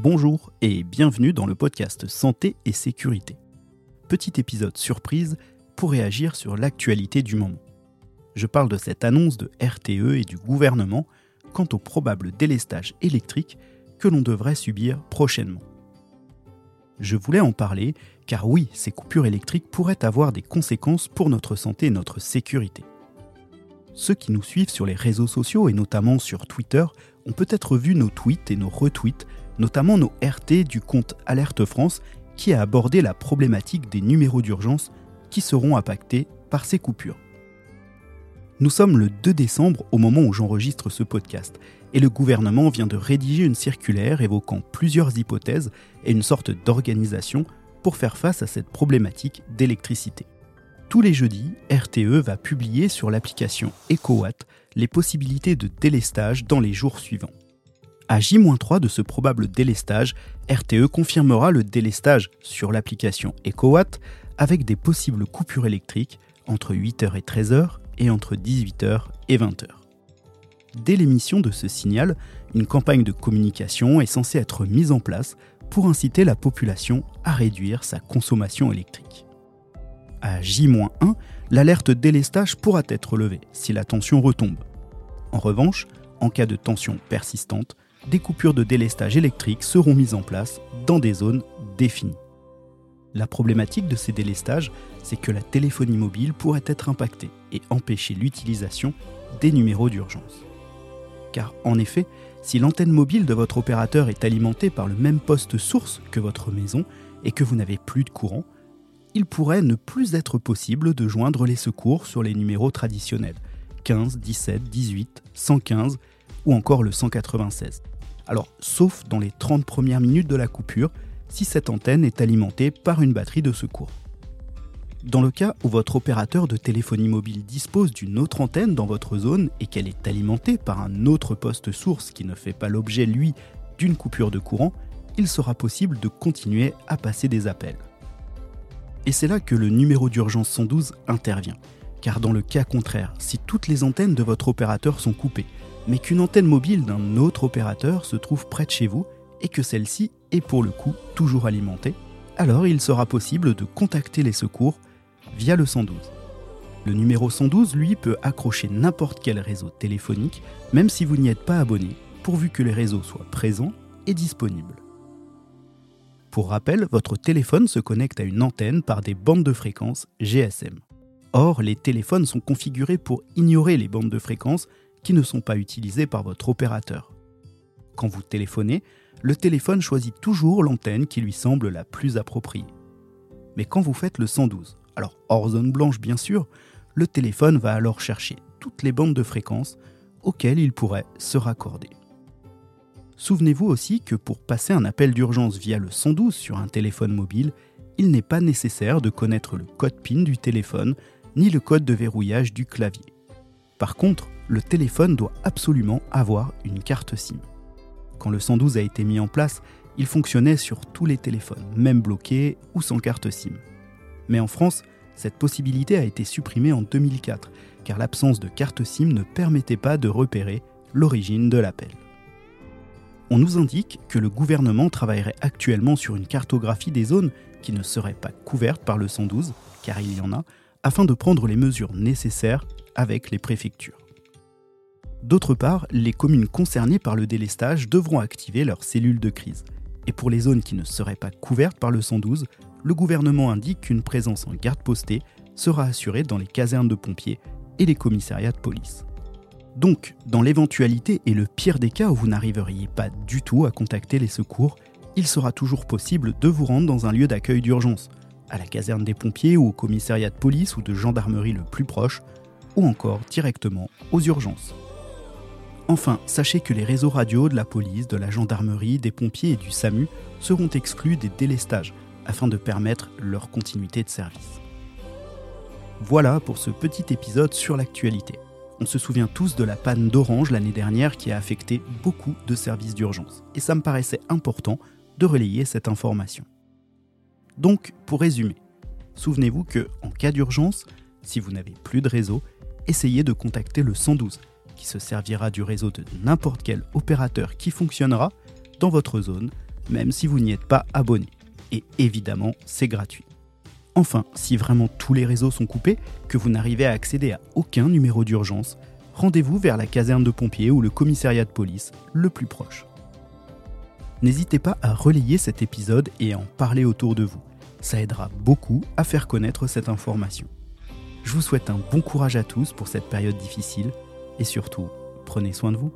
Bonjour et bienvenue dans le podcast Santé et Sécurité. Petit épisode surprise pour réagir sur l'actualité du moment. Je parle de cette annonce de RTE et du gouvernement quant au probable délestage électrique que l'on devrait subir prochainement. Je voulais en parler car oui, ces coupures électriques pourraient avoir des conséquences pour notre santé et notre sécurité. Ceux qui nous suivent sur les réseaux sociaux et notamment sur Twitter ont peut-être vu nos tweets et nos retweets notamment nos RT du compte Alerte France qui a abordé la problématique des numéros d'urgence qui seront impactés par ces coupures. Nous sommes le 2 décembre au moment où j'enregistre ce podcast et le gouvernement vient de rédiger une circulaire évoquant plusieurs hypothèses et une sorte d'organisation pour faire face à cette problématique d'électricité. Tous les jeudis, RTE va publier sur l'application EcoWatt les possibilités de délestage dans les jours suivants. À J-3 de ce probable délestage, RTE confirmera le délestage sur l'application EcoWatt avec des possibles coupures électriques entre 8h et 13h et entre 18h et 20h. Dès l'émission de ce signal, une campagne de communication est censée être mise en place pour inciter la population à réduire sa consommation électrique. À J-1, l'alerte délestage pourra être levée si la tension retombe. En revanche, en cas de tension persistante, des coupures de délestage électrique seront mises en place dans des zones définies. La problématique de ces délestages, c'est que la téléphonie mobile pourrait être impactée et empêcher l'utilisation des numéros d'urgence. Car en effet, si l'antenne mobile de votre opérateur est alimentée par le même poste source que votre maison et que vous n'avez plus de courant, il pourrait ne plus être possible de joindre les secours sur les numéros traditionnels 15, 17, 18, 115 ou encore le 196. Alors, sauf dans les 30 premières minutes de la coupure, si cette antenne est alimentée par une batterie de secours. Dans le cas où votre opérateur de téléphonie mobile dispose d'une autre antenne dans votre zone et qu'elle est alimentée par un autre poste source qui ne fait pas l'objet, lui, d'une coupure de courant, il sera possible de continuer à passer des appels. Et c'est là que le numéro d'urgence 112 intervient. Car dans le cas contraire, si toutes les antennes de votre opérateur sont coupées, mais qu'une antenne mobile d'un autre opérateur se trouve près de chez vous et que celle-ci est pour le coup toujours alimentée, alors il sera possible de contacter les secours via le 112. Le numéro 112, lui, peut accrocher n'importe quel réseau téléphonique, même si vous n'y êtes pas abonné, pourvu que les réseaux soient présents et disponibles. Pour rappel, votre téléphone se connecte à une antenne par des bandes de fréquences GSM. Or, les téléphones sont configurés pour ignorer les bandes de fréquences ne sont pas utilisées par votre opérateur. Quand vous téléphonez, le téléphone choisit toujours l'antenne qui lui semble la plus appropriée. Mais quand vous faites le 112, alors hors zone blanche bien sûr, le téléphone va alors chercher toutes les bandes de fréquences auxquelles il pourrait se raccorder. Souvenez-vous aussi que pour passer un appel d'urgence via le 112 sur un téléphone mobile, il n'est pas nécessaire de connaître le code PIN du téléphone ni le code de verrouillage du clavier. Par contre, le téléphone doit absolument avoir une carte SIM. Quand le 112 a été mis en place, il fonctionnait sur tous les téléphones, même bloqués ou sans carte SIM. Mais en France, cette possibilité a été supprimée en 2004, car l'absence de carte SIM ne permettait pas de repérer l'origine de l'appel. On nous indique que le gouvernement travaillerait actuellement sur une cartographie des zones qui ne seraient pas couvertes par le 112, car il y en a, afin de prendre les mesures nécessaires avec les préfectures. D'autre part, les communes concernées par le délestage devront activer leurs cellules de crise. Et pour les zones qui ne seraient pas couvertes par le 112, le gouvernement indique qu'une présence en garde postée sera assurée dans les casernes de pompiers et les commissariats de police. Donc, dans l'éventualité et le pire des cas où vous n'arriveriez pas du tout à contacter les secours, il sera toujours possible de vous rendre dans un lieu d'accueil d'urgence, à la caserne des pompiers ou au commissariat de police ou de gendarmerie le plus proche, ou encore directement aux urgences. Enfin, sachez que les réseaux radio de la police, de la gendarmerie, des pompiers et du SAMU seront exclus des délestages afin de permettre leur continuité de service. Voilà pour ce petit épisode sur l'actualité. On se souvient tous de la panne d'Orange l'année dernière qui a affecté beaucoup de services d'urgence, et ça me paraissait important de relayer cette information. Donc, pour résumer, souvenez-vous que, en cas d'urgence, si vous n'avez plus de réseau, essayez de contacter le 112 qui se servira du réseau de n'importe quel opérateur qui fonctionnera dans votre zone même si vous n'y êtes pas abonné. Et évidemment, c'est gratuit. Enfin, si vraiment tous les réseaux sont coupés, que vous n'arrivez à accéder à aucun numéro d'urgence, rendez-vous vers la caserne de pompiers ou le commissariat de police le plus proche. N'hésitez pas à relayer cet épisode et à en parler autour de vous. Ça aidera beaucoup à faire connaître cette information. Je vous souhaite un bon courage à tous pour cette période difficile et surtout, prenez soin de vous.